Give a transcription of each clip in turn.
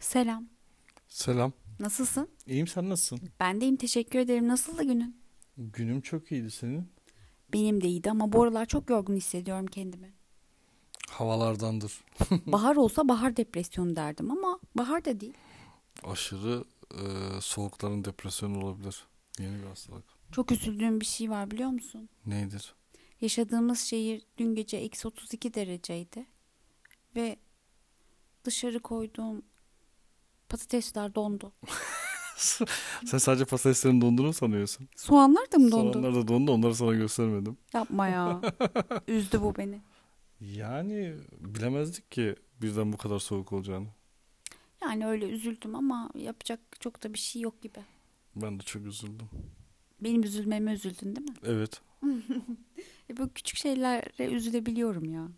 Selam. Selam. Nasılsın? İyiyim sen nasılsın? Ben deyim teşekkür ederim. Nasıldı günün? Günüm çok iyiydi senin. Benim de iyiydi ama bu aralar çok yorgun hissediyorum kendimi. Havalardandır. Bahar olsa bahar depresyonu derdim ama bahar da değil. Aşırı e, soğukların depresyonu olabilir. Yeni bir hastalık. Çok üzüldüğüm bir şey var biliyor musun? Neydir? Yaşadığımız şehir dün gece eksi 32 dereceydi. Ve dışarı koyduğum patatesler dondu. sen sadece patateslerin donduğunu sanıyorsun. Soğanlar da mı dondu? Soğanlar da dondu onları sana göstermedim. Yapma ya. Üzdü bu beni. Yani bilemezdik ki birden bu kadar soğuk olacağını. Yani öyle üzüldüm ama yapacak çok da bir şey yok gibi. Ben de çok üzüldüm. Benim üzülmeme üzüldün değil mi? Evet. E bu küçük şeylere üzülebiliyorum ya.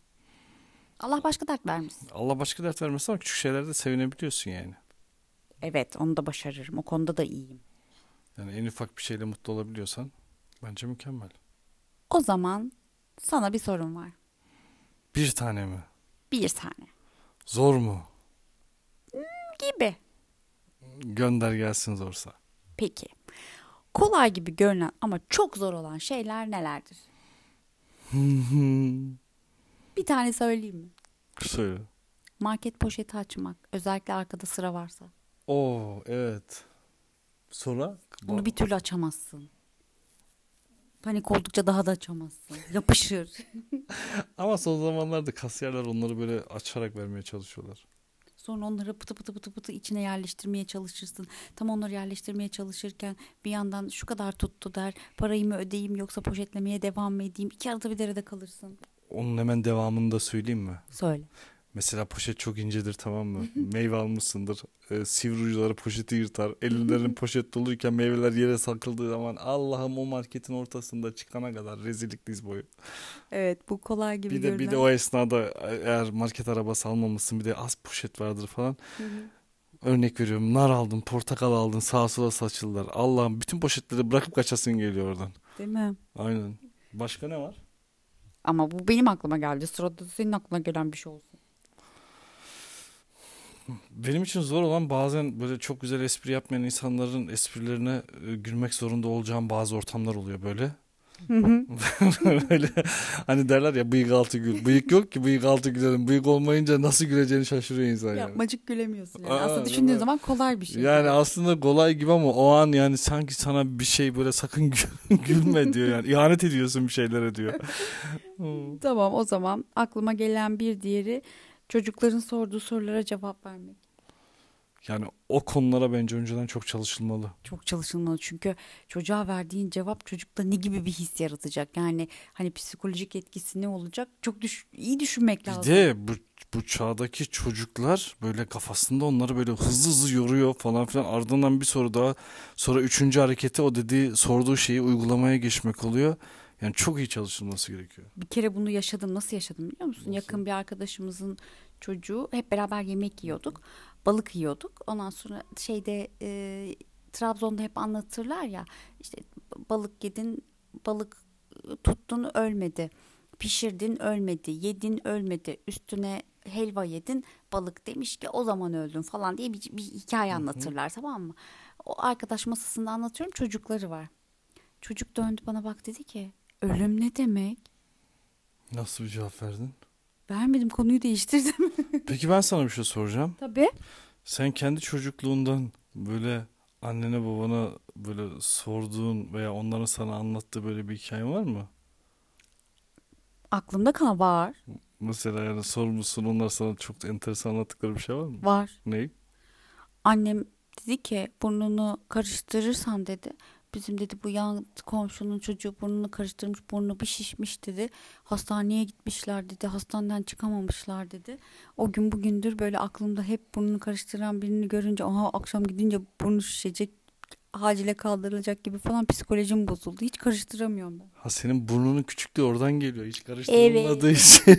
Allah başka dert vermesin. Allah başka dert vermesin ama küçük şeylerde sevinebiliyorsun yani. Evet onu da başarırım. O konuda da iyiyim. Yani en ufak bir şeyle mutlu olabiliyorsan bence mükemmel. O zaman sana bir sorum var. Bir tane mi? Bir tane. Zor mu? Gibi. Gönder gelsin zorsa. Peki. Kolay gibi görünen ama çok zor olan şeyler nelerdir? Bir tane söyleyeyim mi? Söyle. Market poşeti açmak. Özellikle arkada sıra varsa. Oo evet. Sonra? Bunu bir türlü açamazsın. Panik oldukça daha da açamazsın. Yapışır. Ama son zamanlarda kasiyerler onları böyle açarak vermeye çalışıyorlar. Sonra onları pıtı pıtı pıtı pıtı içine yerleştirmeye çalışırsın. Tam onları yerleştirmeye çalışırken bir yandan şu kadar tuttu der. Parayı mı ödeyeyim yoksa poşetlemeye devam mı edeyim? İki arada bir derede kalırsın. Onun hemen devamını da söyleyeyim mi? Söyle. Mesela poşet çok incedir tamam mı? Meyve almışsındır. Ee, sivri uçları poşeti yırtar. Ellerin poşet doluyken meyveler yere sakıldığı zaman Allah'ım o marketin ortasında çıkana kadar rezillik diz boyu. Evet bu kolay gibi Bir de bir de o esnada eğer market arabası almamışsın bir de az poşet vardır falan. Örnek veriyorum nar aldın, portakal aldın, sağa sola saçıldılar. Allah'ım bütün poşetleri bırakıp kaçasın geliyor oradan. Değil mi? Aynen. Başka ne var? Ama bu benim aklıma geldi. Sırada senin aklına gelen bir şey olsun. Benim için zor olan bazen böyle çok güzel espri yapmayan insanların esprilerine e, gülmek zorunda olacağım bazı ortamlar oluyor böyle. böyle hani derler ya bıyık altı gül. Bıyık yok ki bıyık altı gülelim. Bıyık olmayınca nasıl güleceğini şaşırıyor insan yani. Yapmacık gülemiyorsun yani. Aa, Aslında düşündüğün zaman kolay bir şey. Yani aslında kolay gibi ama o an yani sanki sana bir şey böyle sakın gül- gülme diyor yani. İhanet ediyorsun bir şeylere diyor. Tamam o zaman aklıma gelen bir diğeri çocukların sorduğu sorulara cevap vermek. Yani o konulara bence önceden çok çalışılmalı. Çok çalışılmalı çünkü çocuğa verdiğin cevap çocukta ne gibi bir his yaratacak? Yani hani psikolojik etkisi ne olacak? Çok düş iyi düşünmek Bir lazım. de bu, bu çağdaki çocuklar böyle kafasında onları böyle hızlı hızlı yoruyor falan filan. Ardından bir soru daha sonra üçüncü hareketi o dediği sorduğu şeyi uygulamaya geçmek oluyor. Yani çok iyi çalışılması gerekiyor. Bir kere bunu yaşadım. Nasıl yaşadım biliyor musun? Nasıl? Yakın bir arkadaşımızın çocuğu hep beraber yemek yiyorduk. Balık yiyorduk. Ondan sonra şeyde e, Trabzon'da hep anlatırlar ya işte balık yedin, balık tuttun ölmedi. Pişirdin ölmedi, yedin ölmedi. Üstüne helva yedin, balık demiş ki o zaman öldün falan diye bir, bir hikaye anlatırlar tamam mı? O arkadaş masasında anlatıyorum çocukları var. Çocuk döndü bana bak dedi ki ölüm ne demek? Nasıl bir cevap verdin? Vermedim konuyu değiştirdim. Peki ben sana bir şey soracağım. Tabii. Sen kendi çocukluğundan böyle annene babana böyle sorduğun veya onların sana anlattığı böyle bir hikayen var mı? Aklımda kalan var. Mesela yani sormuşsun onlar sana çok enteresan anlattıkları bir şey var mı? Var. Ne? Annem dedi ki burnunu karıştırırsan dedi. Bizim dedi bu yan komşunun çocuğu burnunu karıştırmış burnu bir şişmiş dedi. Hastaneye gitmişler dedi. Hastaneden çıkamamışlar dedi. O gün bugündür böyle aklımda hep burnunu karıştıran birini görünce aha akşam gidince burnu şişecek acile kaldırılacak gibi falan psikolojim bozuldu. Hiç karıştıramıyorum ben. Ha senin burnunun küçüklüğü oradan geliyor. Hiç karıştırılmadığı için.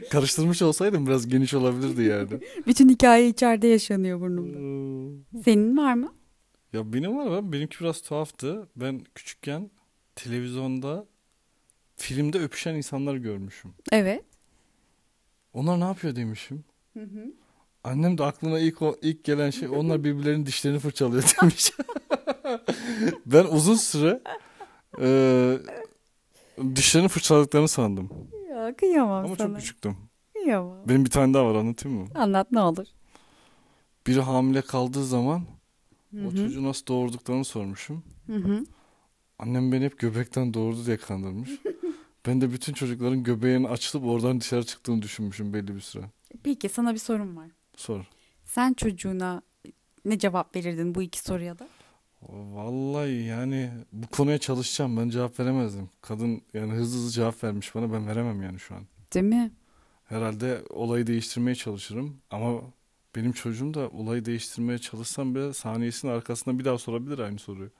Karıştırmış olsaydın biraz geniş olabilirdi yani. Bütün hikaye içeride yaşanıyor burnumda. Senin var mı? Ya benim var ama benimki biraz tuhaftı. Ben küçükken televizyonda filmde öpüşen insanlar görmüşüm. Evet. Onlar ne yapıyor demişim. Annem de aklına ilk o, ilk gelen şey onlar birbirlerinin dişlerini fırçalıyor demiş. ben uzun süre e, dişlerini fırçaladıklarını sandım. Ya kıyamam Ama sana. çok küçüktüm. Kıyamam. Benim bir tane daha var anlatayım mı? Anlat ne olur. Biri hamile kaldığı zaman Hı o çocuğu nasıl doğurduklarını sormuşum. Hı hı. Annem beni hep göbekten doğurdu diye kandırmış. ben de bütün çocukların göbeğini açılıp oradan dışarı çıktığını düşünmüşüm belli bir süre. Peki sana bir sorum var. Sor. Sen çocuğuna ne cevap verirdin bu iki soruya da? Vallahi yani bu konuya çalışacağım. Ben cevap veremezdim. Kadın yani hızlı hızlı cevap vermiş bana. Ben veremem yani şu an. Değil mi? Herhalde olayı değiştirmeye çalışırım. Ama benim çocuğum da olayı değiştirmeye çalışsam bile saniyesinin arkasından bir daha sorabilir aynı soruyu.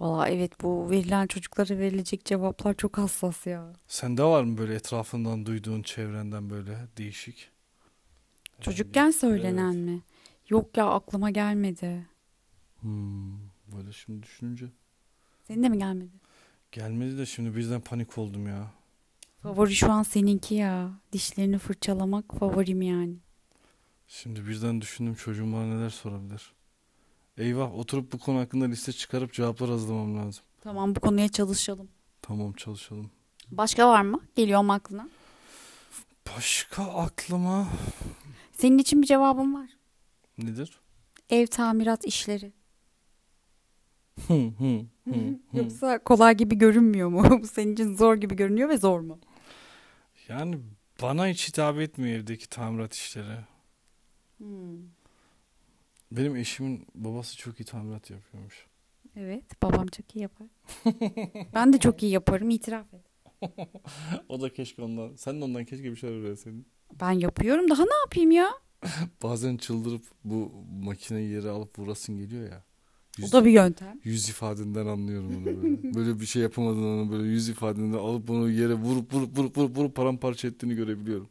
Valla evet bu verilen çocuklara verilecek cevaplar çok hassas ya. Sende var mı böyle etrafından duyduğun çevrenden böyle değişik? Çocukken söylenen mi? Yok ya aklıma gelmedi. Hmm, böyle şimdi düşününce. Senin de mi gelmedi? Gelmedi de şimdi birden panik oldum ya. Favori şu an seninki ya. Dişlerini fırçalamak favorim yani. Şimdi birden düşündüm çocuğum bana neler sorabilir. Eyvah oturup bu konu hakkında liste çıkarıp cevaplar hazırlamam lazım. Tamam bu konuya çalışalım. Tamam çalışalım. Başka var mı? Geliyor mu aklına? Başka aklıma Senin için bir cevabım var. nedir? Ev tamirat işleri. Yoksa kolay gibi görünmüyor mu? Bu senin için zor gibi görünüyor ve zor mu? Yani bana hiç hitap etmiyor evdeki tamirat işleri. Benim eşimin babası çok iyi tamirat yapıyormuş. Evet babam çok iyi yapar. ben de çok iyi yaparım itiraf et. o da keşke ondan, sen de ondan keşke bir şeyler öğrenseydin. Ben yapıyorum daha ne yapayım ya? Bazen çıldırıp bu makineyi yere alıp vurasın geliyor ya. O Yüz, da bir yöntem. yüz ifadenden anlıyorum onu böyle. böyle bir şey yapamadın onu böyle yüz ifadenden alıp onu yere vurup vurup vurup vurup, vurup paramparça ettiğini görebiliyorum.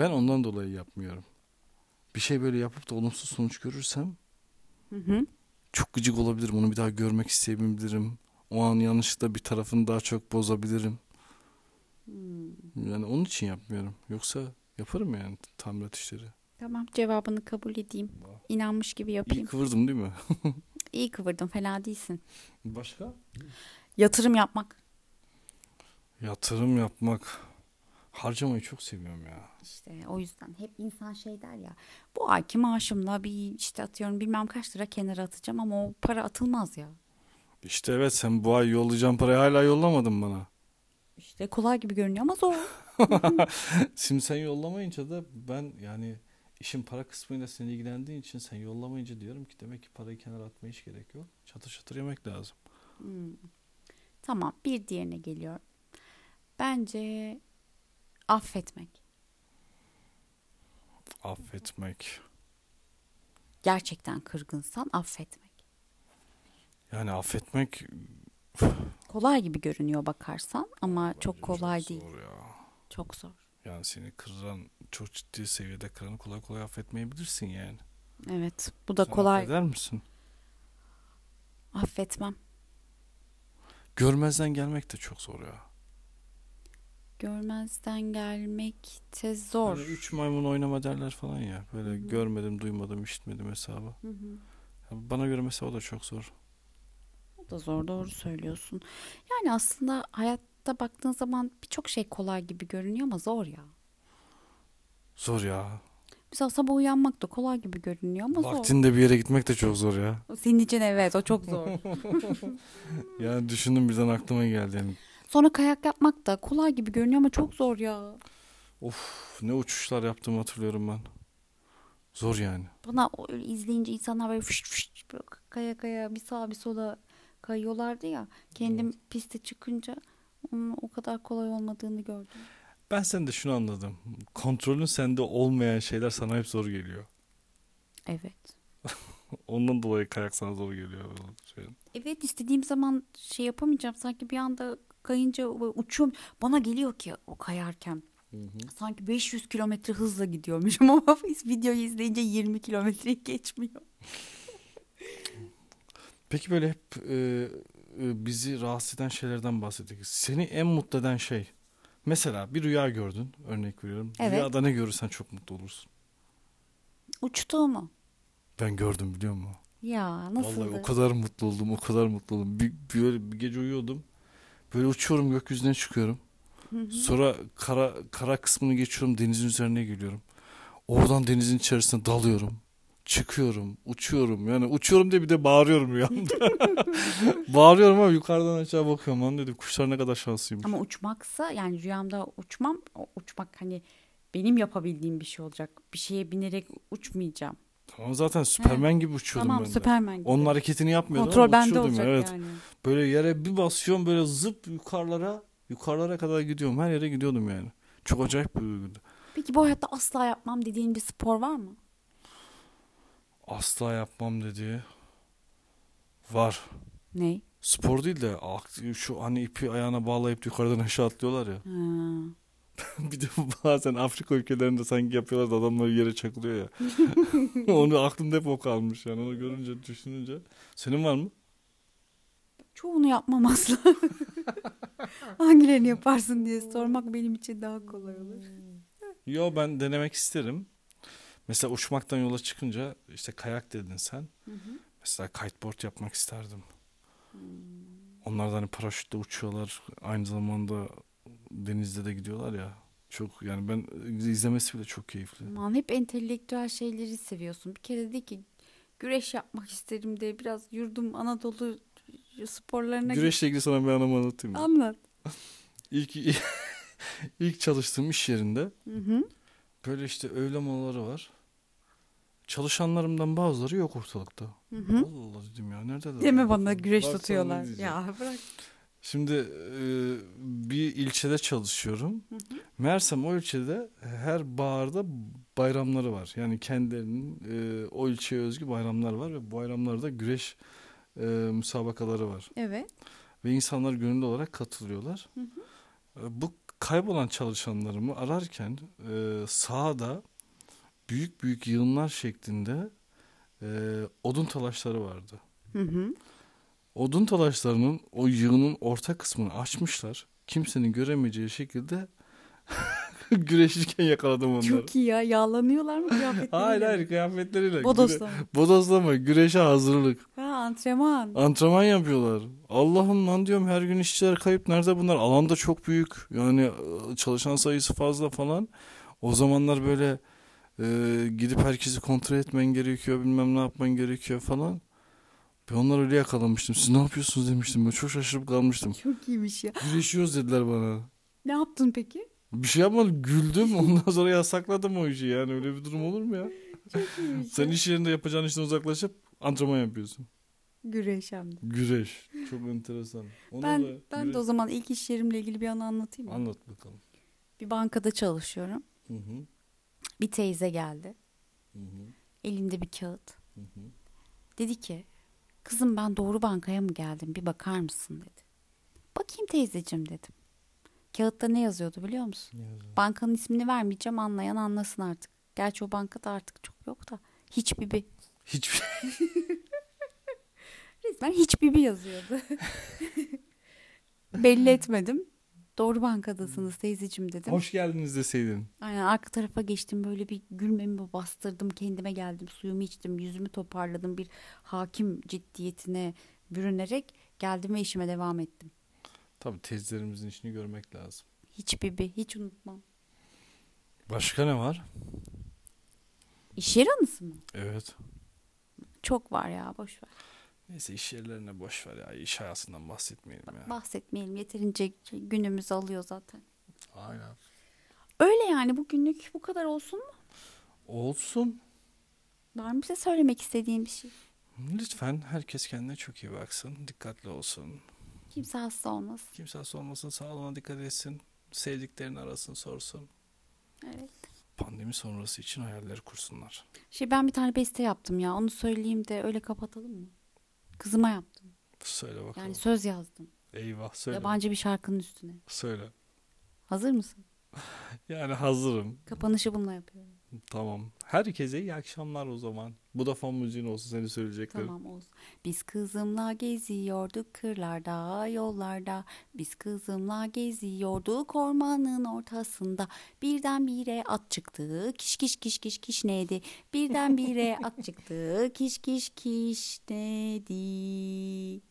Ben ondan dolayı yapmıyorum. Bir şey böyle yapıp da olumsuz sonuç görürsem Hı hı. çok gıcık olabilirim. Onu bir daha görmek isteyebilirim. O an yanlışlıkla bir tarafını daha çok bozabilirim. Yani onun için yapmıyorum. Yoksa yaparım yani tamirat işleri. Tamam cevabını kabul edeyim. İnanmış gibi İyi yapayım. kıvırdım değil mi? İyi kıvırdın fena değilsin. Başka? Yatırım yapmak. Yatırım yapmak. Harcamayı çok seviyorum ya. İşte o yüzden hep insan şey der ya. Bu ayki maaşımla bir işte atıyorum bilmem kaç lira kenara atacağım ama o para atılmaz ya. İşte evet sen bu ay yollayacağın parayı hala yollamadın bana. İşte kolay gibi görünüyor ama zor. Şimdi sen yollamayınca da ben yani işin para kısmıyla seni ilgilendiğin için sen yollamayınca diyorum ki demek ki parayı kenara atmaya hiç gerek yok. Çatır çatır yemek lazım. Tamam bir diğerine geliyor. Bence affetmek. Affetmek. Gerçekten kırgınsan affetmek. Yani affetmek Kolay gibi görünüyor bakarsan ama çok kolay değil. zor ya. Çok zor. Yani seni kıran çok ciddi seviyede kıranı kolay kolay affetmeyebilirsin yani. Evet bu da Sen kolay. affeder misin? Affetmem. Görmezden gelmek de çok zor ya. Görmezden gelmek de zor. Hani üç maymun oynama derler falan ya. Böyle görmedim, duymadım, işitmedim hesabı. Hı hı. Ya Bana göre mesela o da çok zor. O da zor doğru söylüyorsun. Yani aslında hayatta baktığın zaman birçok şey kolay gibi görünüyor ama zor ya. Zor ya. Mesela sabah uyanmak da kolay gibi görünüyor ama zor. Vaktinde bir yere gitmek de çok zor ya. Senin için evet o çok zor. Yani düşündüm birden aklıma geldi. Yani, Sonra kayak yapmak da kolay gibi görünüyor ama çok zor ya. of ne uçuşlar yaptığımı hatırlıyorum ben. Zor yani. Bana öyle izleyince insanlar böyle fış fış böyle kaya kaya bir sağa bir sola kayıyorlardı ya. Kendim piste çıkınca onun o kadar kolay olmadığını gördüm. Ben sen de şunu anladım. Kontrolün sende olmayan şeyler sana hep zor geliyor. Evet. Ondan dolayı kayak sana zor geliyor. Evet istediğim zaman şey yapamayacağım. Sanki bir anda kayınca uçuyorum. Bana geliyor ki o kayarken. Sanki 500 kilometre hızla gidiyormuşum ama videoyu izleyince 20 kilometreyi geçmiyor. Peki böyle hep e, e, bizi rahatsız eden şeylerden bahsettik. Seni en mutlu eden şey. Mesela bir rüya gördün örnek veriyorum. Evet. Rüyada ne görürsen çok mutlu olursun. Uçtuğumu. Ben gördüm biliyor musun? Ya nasıldı? Vallahi o kadar mutlu oldum, o kadar mutlu oldum. Bir, bir, böyle bir gece uyuyordum. Böyle uçuyorum gökyüzüne çıkıyorum. Sonra kara kara kısmını geçiyorum denizin üzerine geliyorum. Oradan denizin içerisine dalıyorum. Çıkıyorum, uçuyorum. Yani uçuyorum diye bir de bağırıyorum rüyamda. bağırıyorum ama yukarıdan aşağı bakıyorum. Lan dedim kuşlar ne kadar şanslıymış. Ama uçmaksa yani rüyamda uçmam. Uçmak hani benim yapabildiğim bir şey olacak. Bir şeye binerek uçmayacağım. Tamam zaten Süpermen gibi uçuyordum tamam ben de. Süpermen gibi. Onun hareketini yapmıyordum Kontrol ama bende uçuyordum ya, evet. yani. Böyle yere bir basıyorum böyle zıp yukarılara yukarılara kadar gidiyorum. Her yere gidiyordum yani. Çok acayip bir duyguydu. Peki bu hayatta asla yapmam dediğin bir spor var mı? Asla yapmam dediği var. Ne? Spor değil de şu hani ipi ayağına bağlayıp yukarıdan aşağı atlıyorlar ya. Ha. bir de bazen Afrika ülkelerinde sanki yapıyorlar da adamlar yere çakılıyor ya. Onu aklımda hep o kalmış yani. Onu görünce düşününce. Senin var mı? Çoğunu yapmam asla. Hangilerini yaparsın diye sormak benim için daha kolay olur. Yo ben denemek isterim. Mesela uçmaktan yola çıkınca işte kayak dedin sen. Mesela kiteboard yapmak isterdim. Onlar da hani paraşütle uçuyorlar. Aynı zamanda denizde de gidiyorlar ya. Çok yani ben izlemesi bile çok keyifli. Aman hep entelektüel şeyleri seviyorsun. Bir kere dedi ki güreş yapmak isterim diye biraz yurdum Anadolu sporlarına Güreşle ilgili sana bir anımı anlatayım. Anlat. İlk ilk çalıştığım iş yerinde Hı hı. böyle işte öğle molaları var. Çalışanlarımdan bazıları yok ortalıkta. Hı hı. Allah Allah dedim ya nerede? Deme bana güreş Varsa tutuyorlar. Ya bırak. Şimdi e, bir ilçede çalışıyorum. Hı hı. Meğersem o ilçede her baharda bayramları var. Yani kendilerinin e, o ilçeye özgü bayramlar var ve bu bayramlarda güreş e, müsabakaları var. Evet. Ve insanlar gönüllü olarak katılıyorlar. Hı E, Bu kaybolan çalışanlarımı ararken e, sahada büyük büyük yığınlar şeklinde e, odun talaşları vardı. Hı hı. Odun talaşlarının o yığının orta kısmını açmışlar. Kimsenin göremeyeceği şekilde güreşirken yakaladım onları. Çok iyi ya. Yağlanıyorlar mı kıyafetleriyle? Hayır hayır kıyafetleriyle. Bodoslama. Bodozlama, güreşe hazırlık. Ha antrenman. Antrenman yapıyorlar. Allah'ım lan diyorum her gün işçiler kayıp. Nerede bunlar? Alanda çok büyük. Yani çalışan sayısı fazla falan. O zamanlar böyle e, gidip herkesi kontrol etmen gerekiyor. Bilmem ne yapman gerekiyor falan. Ben onları öyle yakalamıştım. Siz ne yapıyorsunuz demiştim. Ben çok şaşırıp kalmıştım. Çok iyiymiş ya. Güreşiyoruz dediler bana. Ne yaptın peki? Bir şey yapmadım. Güldüm. Ondan sonra yasakladım o işi. Yani öyle bir durum olur mu ya? Çok iyiymiş. Sen iş yerinde yapacağın işten uzaklaşıp antrenman yapıyorsun. Güreş hem de. Güreş. Çok enteresan. Onu Ben, da ben güreş- de o zaman ilk iş yerimle ilgili bir anı anlatayım mı? Anlat bakalım. Bir bankada çalışıyorum. Hı hı. Bir teyze geldi. Hı hı. Elinde bir kağıt. Hı hı. Dedi ki kızım ben doğru bankaya mı geldim bir bakar mısın dedi. Bakayım teyzeciğim dedim. Kağıtta ne yazıyordu biliyor musun? Yazıyor? Bankanın ismini vermeyeceğim anlayan anlasın artık. Gerçi o bankada artık çok yok da. Hiçbir bir. Hiçbir Resmen hiçbir bir yazıyordu. Belli etmedim. Doğru bankadasınız teyzeciğim dedim. Hoş geldiniz deseydin. Aynen arka tarafa geçtim böyle bir gülmemi bastırdım kendime geldim suyumu içtim yüzümü toparladım bir hakim ciddiyetine bürünerek geldim ve işime devam ettim. Tabii teyzelerimizin işini görmek lazım. Hiçbir bir hiç unutmam. Başka ne var? İş yeri anısı mı? Evet. Çok var ya boş ver. Neyse iş yerlerine boş ver ya. İş hayatından bahsetmeyelim ya. Bahsetmeyelim yeterince günümüzü alıyor zaten. Aynen. Öyle yani bugünlük bu kadar olsun mu? Olsun. Var mı bize söylemek istediğin bir şey? Lütfen herkes kendine çok iyi baksın. Dikkatli olsun. Kimse hasta olmasın. Kimse hasta olmasın. Sağlığına dikkat etsin. Sevdiklerini arasın sorsun. Evet. Pandemi sonrası için hayalleri kursunlar. Şey ben bir tane beste yaptım ya onu söyleyeyim de öyle kapatalım mı? Kızıma yaptım. Söyle bakalım. Yani söz yazdım. Eyvah söyle. Yabancı bir şarkının üstüne. Söyle. Hazır mısın? Yani hazırım. Kapanışı bununla yapıyorum. Tamam. Herkese iyi akşamlar o zaman. Bu da fon müziğin olsun seni söyleyeceklerim. Tamam olsun. Biz kızımla geziyorduk kırlarda, yollarda. Biz kızımla geziyorduk ormanın ortasında. Birdenbire at çıktı. Kiş kiş kiş kiş kiş neydi? Birdenbire at çıktı. Kiş kiş kiş neydi?